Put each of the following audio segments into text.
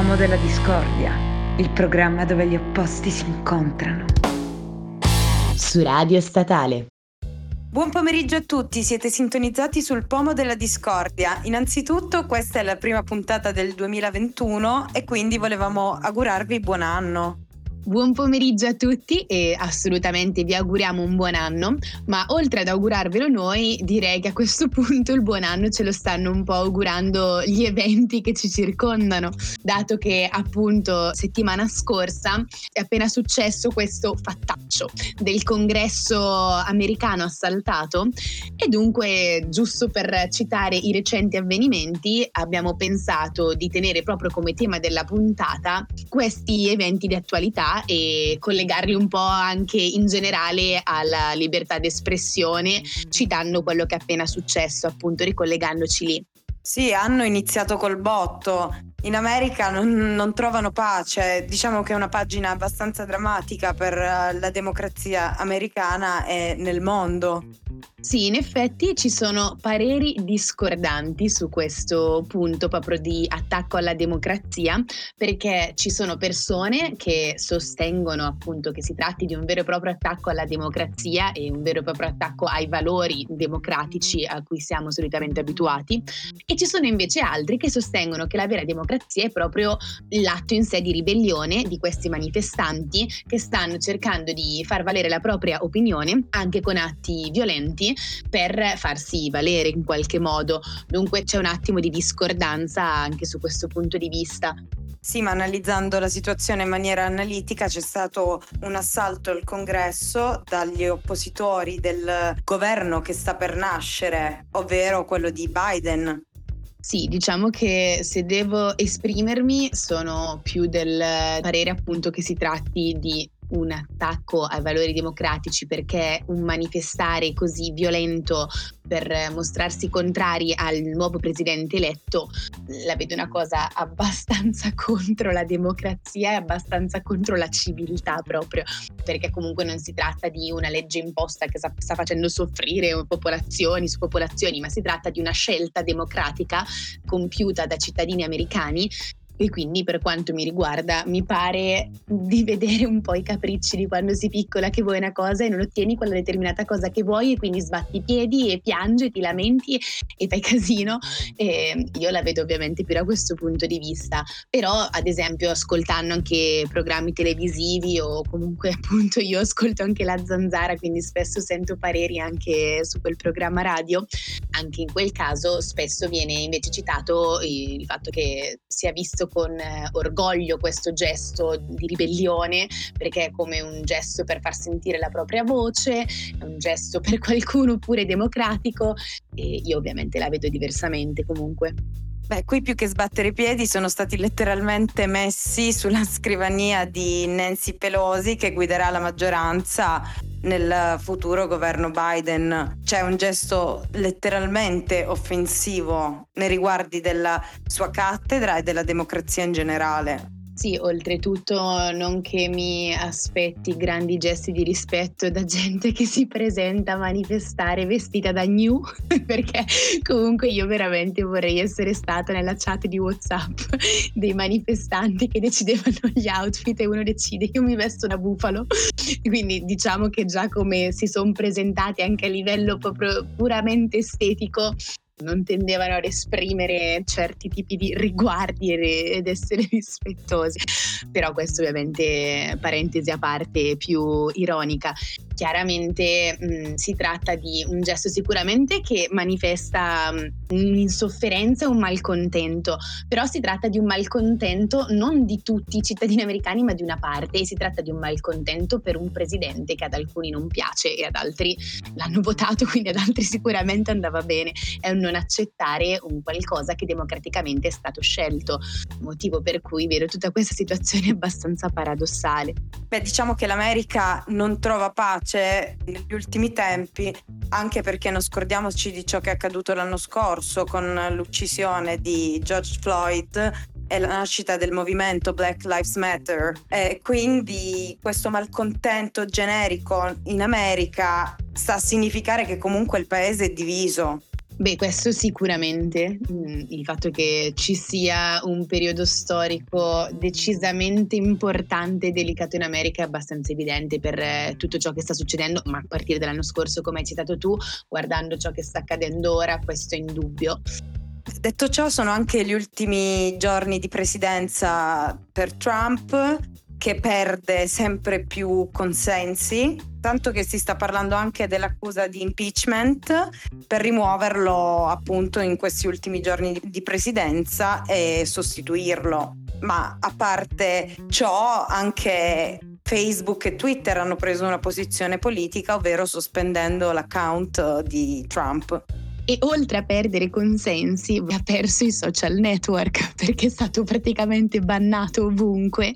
Pomo della Discordia, il programma dove gli opposti si incontrano. Su Radio Statale. Buon pomeriggio a tutti, siete sintonizzati sul Pomo della Discordia. Innanzitutto questa è la prima puntata del 2021 e quindi volevamo augurarvi buon anno. Buon pomeriggio a tutti e assolutamente vi auguriamo un buon anno, ma oltre ad augurarvelo noi, direi che a questo punto il buon anno ce lo stanno un po' augurando gli eventi che ci circondano, dato che appunto settimana scorsa è appena successo questo fattaccio del congresso americano assaltato. E dunque giusto per citare i recenti avvenimenti abbiamo pensato di tenere proprio come tema della puntata questi eventi di attualità e collegarli un po' anche in generale alla libertà d'espressione, citando quello che è appena successo, appunto ricollegandoci lì. Sì, hanno iniziato col botto. In America non, non, trovano pace, diciamo che è una pagina abbastanza drammatica per eh, la democrazia americana e nel mondo. Sì, in effetti ci sono pareri discordanti su questo punto proprio di attacco alla democrazia, perché ci sono persone che sostengono appunto che si tratti di un vero e proprio attacco alla democrazia e un vero e proprio attacco ai valori democratici a cui siamo solitamente abituati, e ci sono invece altri che sostengono che la vera democrazia è proprio l'atto in sé di ribellione di questi manifestanti che stanno cercando di far valere la propria opinione anche con atti violenti per farsi valere in qualche modo. Dunque c'è un attimo di discordanza anche su questo punto di vista. Sì, ma analizzando la situazione in maniera analitica c'è stato un assalto al congresso dagli oppositori del governo che sta per nascere, ovvero quello di Biden. Sì, diciamo che se devo esprimermi sono più del parere appunto che si tratti di un attacco ai valori democratici perché un manifestare così violento per mostrarsi contrari al nuovo presidente eletto la vedo una cosa abbastanza contro la democrazia e abbastanza contro la civiltà proprio, perché comunque non si tratta di una legge imposta che sta facendo soffrire popolazioni su popolazioni, ma si tratta di una scelta democratica compiuta da cittadini americani e quindi per quanto mi riguarda mi pare di vedere un po' i capricci di quando sei piccola che vuoi una cosa e non ottieni quella determinata cosa che vuoi e quindi sbatti i piedi e piangi ti lamenti e fai casino. E io la vedo ovviamente più da questo punto di vista. Però ad esempio ascoltando anche programmi televisivi o comunque appunto io ascolto anche la zanzara quindi spesso sento pareri anche su quel programma radio anche in quel caso spesso viene invece citato il fatto che sia visto con eh, orgoglio questo gesto di ribellione perché è come un gesto per far sentire la propria voce, è un gesto per qualcuno pure democratico e io ovviamente la vedo diversamente comunque. Beh, qui più che sbattere i piedi sono stati letteralmente messi sulla scrivania di Nancy Pelosi che guiderà la maggioranza nel futuro governo Biden. C'è un gesto letteralmente offensivo nei riguardi della sua cattedra e della democrazia in generale. Sì, oltretutto non che mi aspetti grandi gesti di rispetto da gente che si presenta a manifestare vestita da new, perché comunque io veramente vorrei essere stata nella chat di WhatsApp dei manifestanti che decidevano gli outfit e uno decide io mi vesto da bufalo. Quindi diciamo che già come si sono presentati anche a livello proprio puramente estetico non tendevano ad esprimere certi tipi di riguardi ed essere rispettosi. Però questo ovviamente parentesi a parte più ironica. Chiaramente mh, si tratta di un gesto sicuramente che manifesta mh, un'insofferenza e un malcontento, però si tratta di un malcontento non di tutti i cittadini americani ma di una parte e si tratta di un malcontento per un presidente che ad alcuni non piace e ad altri l'hanno votato, quindi ad altri sicuramente andava bene. È un non accettare un qualcosa che democraticamente è stato scelto, motivo per cui vedo tutta questa situazione abbastanza paradossale. Beh, diciamo che l'America non trova pace negli ultimi tempi, anche perché non scordiamoci di ciò che è accaduto l'anno scorso con l'uccisione di George Floyd e la nascita del movimento Black Lives Matter. E quindi questo malcontento generico in America sta a significare che comunque il paese è diviso Beh, questo sicuramente, mm, il fatto che ci sia un periodo storico decisamente importante e delicato in America è abbastanza evidente per eh, tutto ciò che sta succedendo, ma a partire dall'anno scorso, come hai citato tu, guardando ciò che sta accadendo ora, questo è indubbio. Detto ciò, sono anche gli ultimi giorni di presidenza per Trump che perde sempre più consensi, tanto che si sta parlando anche dell'accusa di impeachment per rimuoverlo appunto in questi ultimi giorni di presidenza e sostituirlo. Ma a parte ciò, anche Facebook e Twitter hanno preso una posizione politica, ovvero sospendendo l'account di Trump e oltre a perdere consensi ha perso i social network perché è stato praticamente bannato ovunque.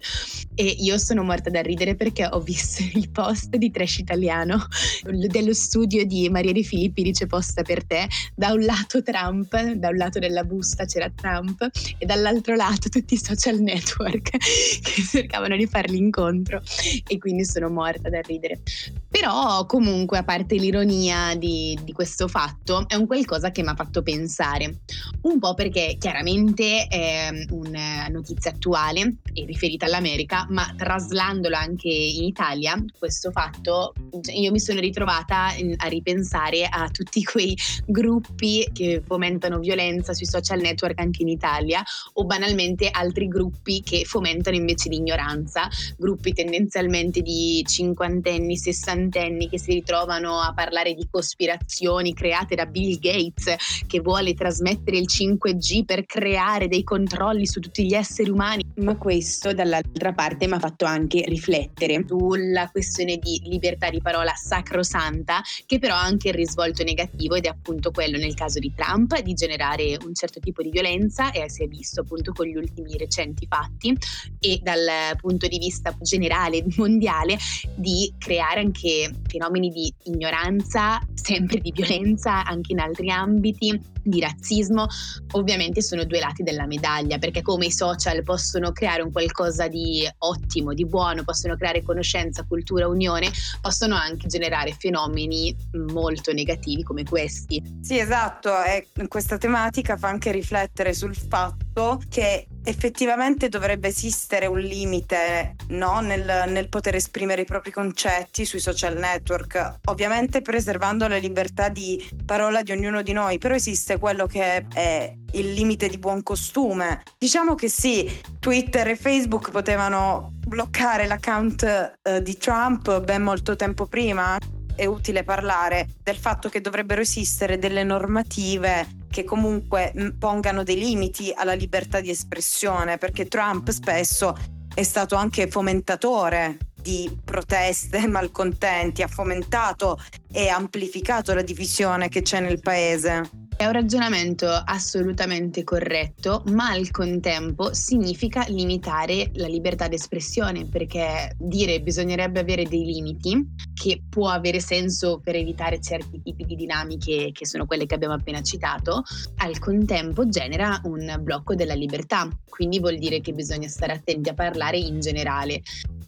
E io sono morta da ridere perché ho visto il post di Trash Italiano dello studio di Maria Di Filippi dice posta per te. Da un lato Trump da un lato della busta c'era Trump e dall'altro lato tutti i social network che cercavano di farli incontro. E quindi sono morta da ridere. Però comunque a parte l'ironia di, di questo fatto è un qualcosa che mi ha fatto pensare. Un po' perché chiaramente è una notizia attuale e riferita all'America, ma traslandola anche in Italia, questo fatto, io mi sono ritrovata a ripensare a tutti quei gruppi che fomentano violenza sui social network anche in Italia o banalmente altri gruppi che fomentano invece l'ignoranza, gruppi tendenzialmente di cinquantenni, sessantenni che si ritrovano a parlare di cospirazioni create da Bill Gates che vuole trasmettere il 5G per creare dei controlli su tutti gli esseri umani, ma questo dall'altra parte mi ha fatto anche riflettere sulla questione di libertà di parola sacrosanta che però ha anche il risvolto negativo ed è appunto quello nel caso di Trump di generare un certo tipo di violenza e si è visto appunto con gli ultimi recenti fatti e dal punto di vista generale mondiale di creare anche fenomeni di ignoranza, sempre di violenza anche in altri altri ambiti di razzismo, ovviamente sono due lati della medaglia, perché come i social possono creare un qualcosa di ottimo, di buono, possono creare conoscenza, cultura, unione, possono anche generare fenomeni molto negativi come questi. Sì, esatto, e questa tematica fa anche riflettere sul fatto che effettivamente dovrebbe esistere un limite no? nel, nel, poter esprimere i propri concetti sui social network, ovviamente preservando la libertà di parola di ognuno di noi, però esiste quello che è il limite di buon costume. Diciamo che sì, Twitter e Facebook potevano bloccare l'account eh, di Trump ben molto tempo prima, è utile parlare del fatto che dovrebbero esistere delle normative che comunque mm, pongano dei limiti alla libertà di espressione, perché Trump spesso è stato anche fomentatore di proteste malcontenti, ha fomentato e amplificato la divisione che c'è nel paese. È un ragionamento assolutamente corretto, ma al contempo significa limitare la libertà d'espressione, perché dire bisognerebbe avere dei limiti, che può avere senso per evitare certi tipi di dinamiche che sono quelle che abbiamo appena citato, al contempo genera un blocco della libertà, quindi vuol dire che bisogna stare attenti a parlare in generale.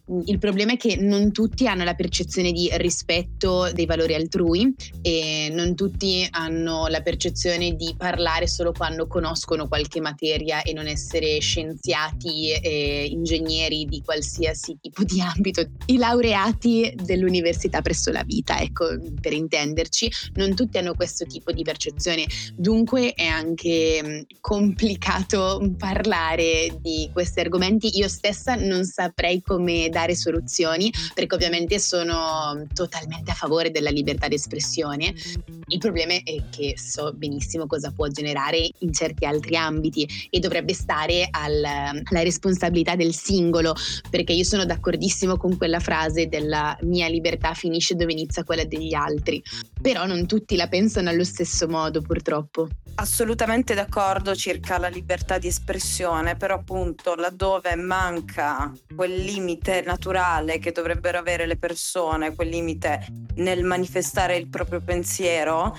Il problema è che non tutti hanno la percezione di rispetto dei valori altrui e non tutti hanno la percezione di parlare solo quando conoscono qualche materia e non essere scienziati e ingegneri di qualsiasi tipo di ambito. I laureati dell'università presso la vita, ecco, per intenderci, non tutti hanno questo tipo di percezione. Dunque è anche complicato parlare di questi argomenti. Io stessa non saprei come dare soluzioni, perché ovviamente sono totalmente a favore della libertà d'espressione. Il problema è che so benissimo cosa può generare in certi altri ambiti e dovrebbe stare al, alla responsabilità del singolo, perché io sono d'accordissimo con quella frase della mia libertà finisce dove inizia quella degli altri, però non tutti la pensano allo stesso modo purtroppo. Assolutamente d'accordo circa la libertà di espressione, però appunto laddove manca quel limite naturale che dovrebbero avere le persone, quel limite nel manifestare il proprio pensiero,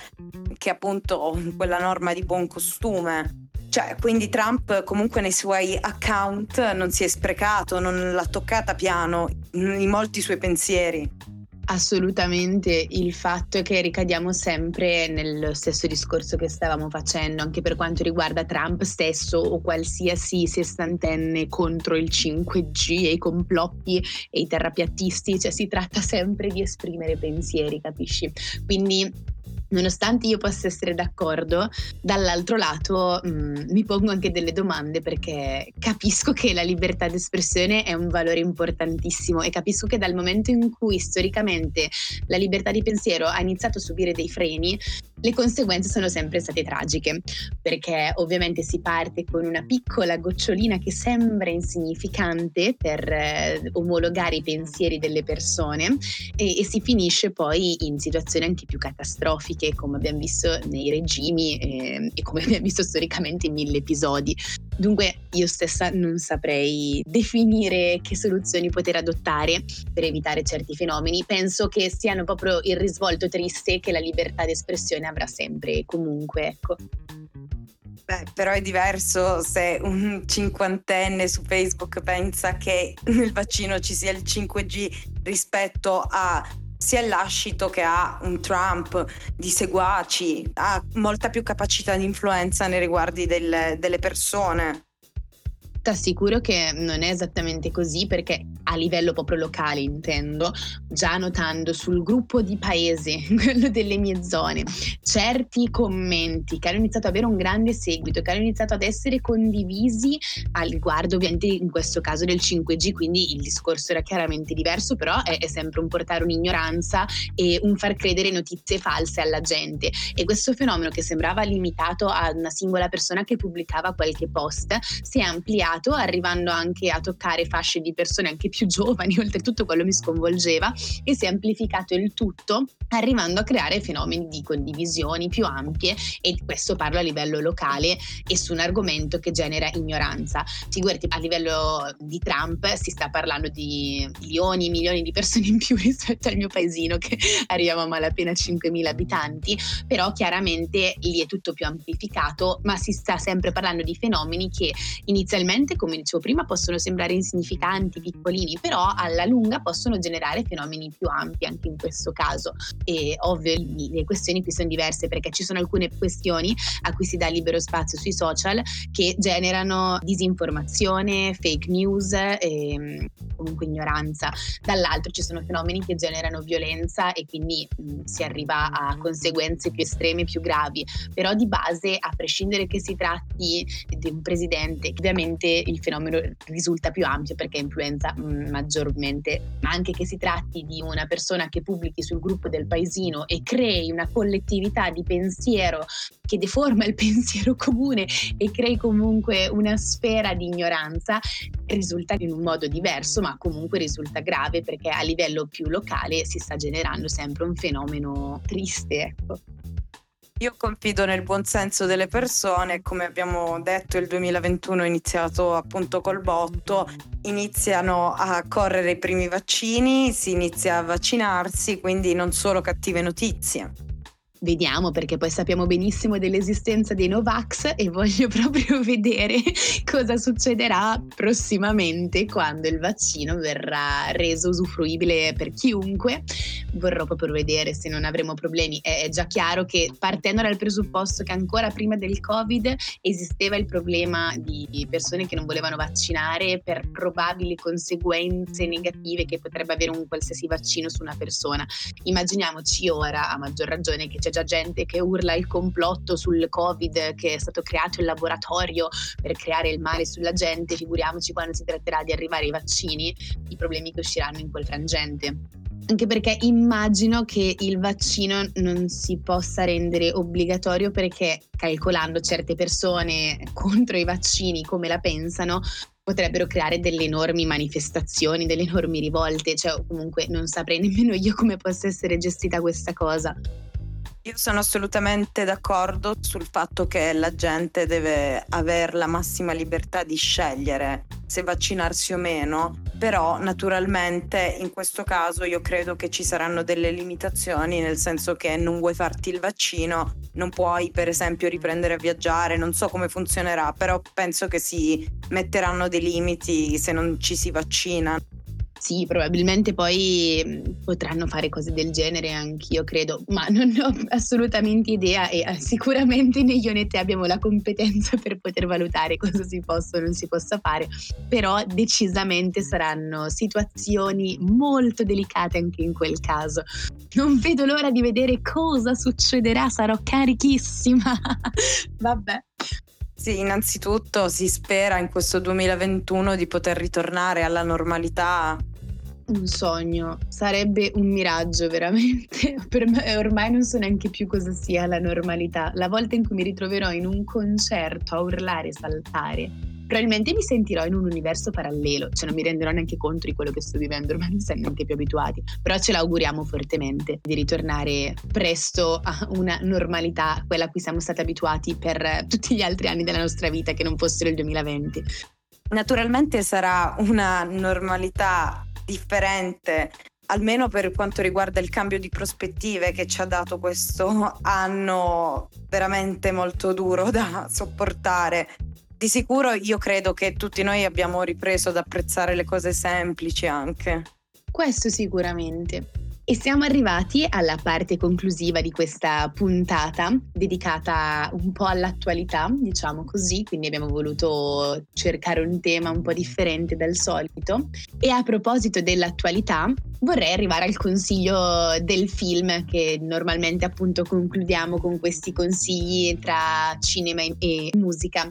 che è appunto quella norma di buon costume. Cioè, quindi Trump comunque nei suoi account non si è sprecato, non l'ha toccata piano in molti suoi pensieri. Assolutamente, il fatto è che ricadiamo sempre nello stesso discorso che stavamo facendo, anche per quanto riguarda Trump stesso o qualsiasi sessantenne contro il 5G e i complotti e i terrapiattisti, cioè si tratta sempre di esprimere pensieri, capisci? Quindi Nonostante io possa essere d'accordo, dall'altro lato mh, mm, mi pongo anche delle domande perché capisco che la libertà d'espressione è un valore importantissimo e capisco che dal momento in cui storicamente la libertà di pensiero ha iniziato a subire dei freni, le conseguenze sono sempre state tragiche, perché ovviamente si parte con una piccola gocciolina che sembra insignificante per eh, omologare i pensieri delle persone e, e si finisce poi in situazioni anche più catastrofiche politiche, come abbiamo visto nei regimi eh, e come abbiamo visto storicamente in mille episodi. Dunque io stessa non saprei definire che soluzioni poter adottare per evitare certi fenomeni. Penso che siano proprio il risvolto triste che la libertà d'espressione avrà sempre e comunque, ecco. Beh, però è diverso se un cinquantenne su Facebook pensa che nel vaccino ci sia il 5G rispetto a sia lascito che ha un Trump di seguaci, ha molta più capacità di influenza nei riguardi del, delle persone. T'assicuro che non è esattamente così perché a livello proprio locale intendo, già notando sul gruppo di paese, quello delle mie zone, certi commenti che hanno iniziato ad avere un grande seguito, che hanno iniziato ad essere condivisi al riguardo ovviamente in questo caso del 5G, quindi il discorso era chiaramente diverso, però è, è sempre un portare un'ignoranza e un far credere notizie false alla gente. E questo fenomeno che sembrava limitato a una singola persona che pubblicava qualche post si è ampliato arrivando anche a toccare fasce di persone anche più giovani, oltretutto quello mi sconvolgeva, e si è amplificato il tutto, arrivando a creare fenomeni di condivisioni più ampie e questo parlo a livello locale e su un argomento che genera ignoranza. Figurati, a livello di Trump si sta parlando di milioni e milioni di persone in più rispetto al mio paesino che arriviamo a malapena 5.000 abitanti, però chiaramente lì è tutto più amplificato, ma si sta sempre parlando di fenomeni che inizialmente come dicevo prima, possono sembrare insignificanti, piccolini, però alla lunga possono generare fenomeni più ampi anche in questo caso. E ovvio le questioni qui sono diverse perché ci sono alcune questioni a cui si dà libero spazio sui social che generano disinformazione, fake news e mm, comunque ignoranza. Dall'altro ci sono fenomeni che generano violenza e quindi mh, mm, si arriva a conseguenze più estreme, più gravi. Però di base, a prescindere che si tratti di un presidente, ovviamente il fenomeno risulta più ampio perché influenza maggiormente, ma anche che si tratti di una persona che pubblichi sul gruppo del paesino e crei una collettività di pensiero che deforma il pensiero comune e crei comunque una sfera di ignoranza, risulta in un modo diverso, ma comunque risulta grave perché a livello più locale si sta generando sempre un fenomeno triste, ecco. Io confido nel buonsenso delle persone, come abbiamo detto il 2021 è iniziato appunto col botto, iniziano a correre i primi vaccini, si inizia a vaccinarsi, quindi non solo cattive notizie. Vediamo perché poi sappiamo benissimo dell'esistenza dei Novax e voglio proprio vedere cosa succederà prossimamente quando il vaccino verrà reso usufruibile per chiunque. Vorrò proprio vedere se non avremo problemi. È già chiaro che partendo dal presupposto che ancora prima del Covid esisteva il problema di persone che non volevano vaccinare per probabili conseguenze negative che potrebbe avere un qualsiasi vaccino su una persona. Immaginiamoci ora, a maggior ragione, che c'è c'è già gente che urla il complotto sul Covid che è stato creato in laboratorio per creare il male sulla gente, figuriamoci quando si tratterà di arrivare ai vaccini, i problemi che usciranno in quel frangente anche perché immagino che il vaccino non si possa rendere obbligatorio perché calcolando certe persone contro i vaccini come la pensano potrebbero creare delle enormi manifestazioni, delle enormi rivolte, cioè comunque non saprei nemmeno io come possa essere gestita questa cosa. Io sono assolutamente d'accordo sul fatto che la gente deve avere la massima libertà di scegliere se vaccinarsi o meno, però naturalmente in questo caso io credo che ci saranno delle limitazioni, nel senso che non vuoi farti il vaccino, non puoi per esempio riprendere a viaggiare, non so come funzionerà, però penso che si metteranno dei limiti se non ci si vaccina. Sì, probabilmente poi mm, potranno fare cose del genere anch'io credo, ma non ho assolutamente idea e eh, sicuramente né io né te abbiamo la competenza per poter valutare cosa si possa o non si possa fare, però decisamente saranno situazioni molto delicate anche in quel caso. Non vedo l'ora di vedere cosa succederà, sarò carichissima. Vabbè. Sì, innanzitutto si spera in questo 2021 di poter ritornare alla normalità. Un sogno, sarebbe un miraggio veramente. Per me ormai non so neanche più cosa sia la normalità. La volta in cui mi ritroverò in un concerto a urlare e saltare probabilmente mi sentirò in un universo parallelo, cioè non mi renderò neanche conto di quello che sto vivendo, ormai non siamo neanche più abituati, però ce l'auguriamo fortemente di ritornare presto a una normalità, quella a cui siamo stati abituati per tutti gli altri anni della nostra vita che non fossero il 2020. Naturalmente sarà una normalità differente almeno per quanto riguarda il cambio di prospettive che ci ha dato questo anno veramente molto duro da sopportare di sicuro io credo che tutti noi abbiamo ripreso ad apprezzare le cose semplici anche. Questo sicuramente. E siamo arrivati alla parte conclusiva di questa puntata, dedicata un po' all'attualità, diciamo così, quindi abbiamo voluto cercare un tema un po' differente dal solito. E a proposito dell'attualità, vorrei arrivare al consiglio del film, che normalmente appunto concludiamo con questi consigli tra cinema e musica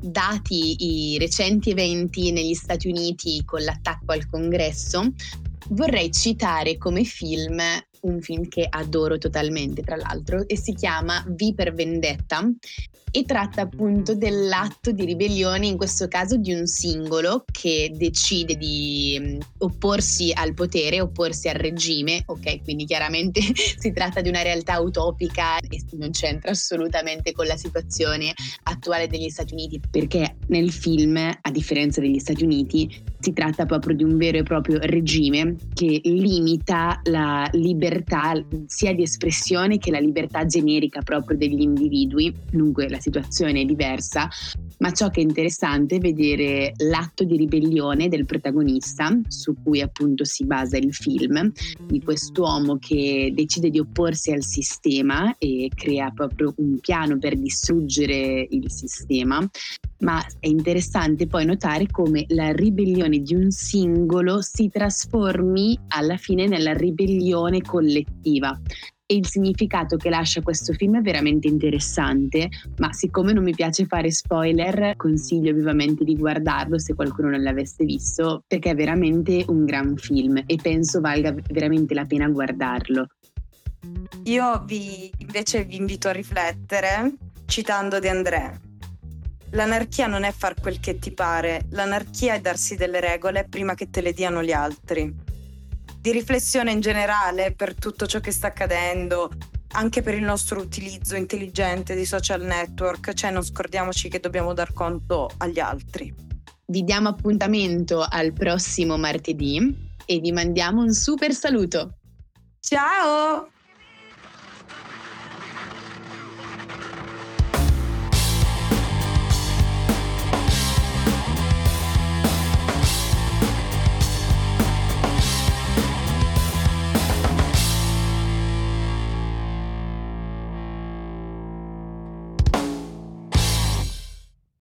dati i recenti eventi negli Stati Uniti con l'attacco al congresso, vorrei citare come film un film che adoro totalmente, tra l'altro, e si chiama V per Vendetta e tratta appunto dell'atto di ribellione, in questo caso di un singolo che decide di mm, opporsi al potere, opporsi al regime, ok? Quindi chiaramente si tratta di una realtà utopica e non c'entra assolutamente con la situazione attuale degli Stati Uniti, perché nel film, a differenza degli Stati Uniti, si tratta proprio di un vero e proprio regime che limita la libertà sia di espressione che la libertà generica proprio degli individui. Dunque la situazione è diversa, ma ciò che è interessante è vedere l'atto di ribellione del protagonista, su cui appunto si basa il film, di quest'uomo che decide di opporsi al sistema e crea proprio un piano per distruggere il sistema. Ma è interessante poi notare come la ribellione di un singolo si trasformi alla fine nella ribellione collettiva e il significato che lascia questo film è veramente interessante, ma siccome non mi piace fare spoiler, consiglio vivamente di guardarlo se qualcuno non l'avesse visto, perché è veramente un gran film e penso valga veramente la pena guardarlo. Io vi, invece vi invito a riflettere citando De André. L'anarchia non è far quel che ti pare, l'anarchia è darsi delle regole prima che te le diano gli altri di riflessione in generale per tutto ciò che sta accadendo, anche per il nostro utilizzo intelligente di social network, cioè non scordiamoci che dobbiamo dar conto agli altri. Vi diamo appuntamento al prossimo martedì e vi mandiamo un super saluto. Ciao!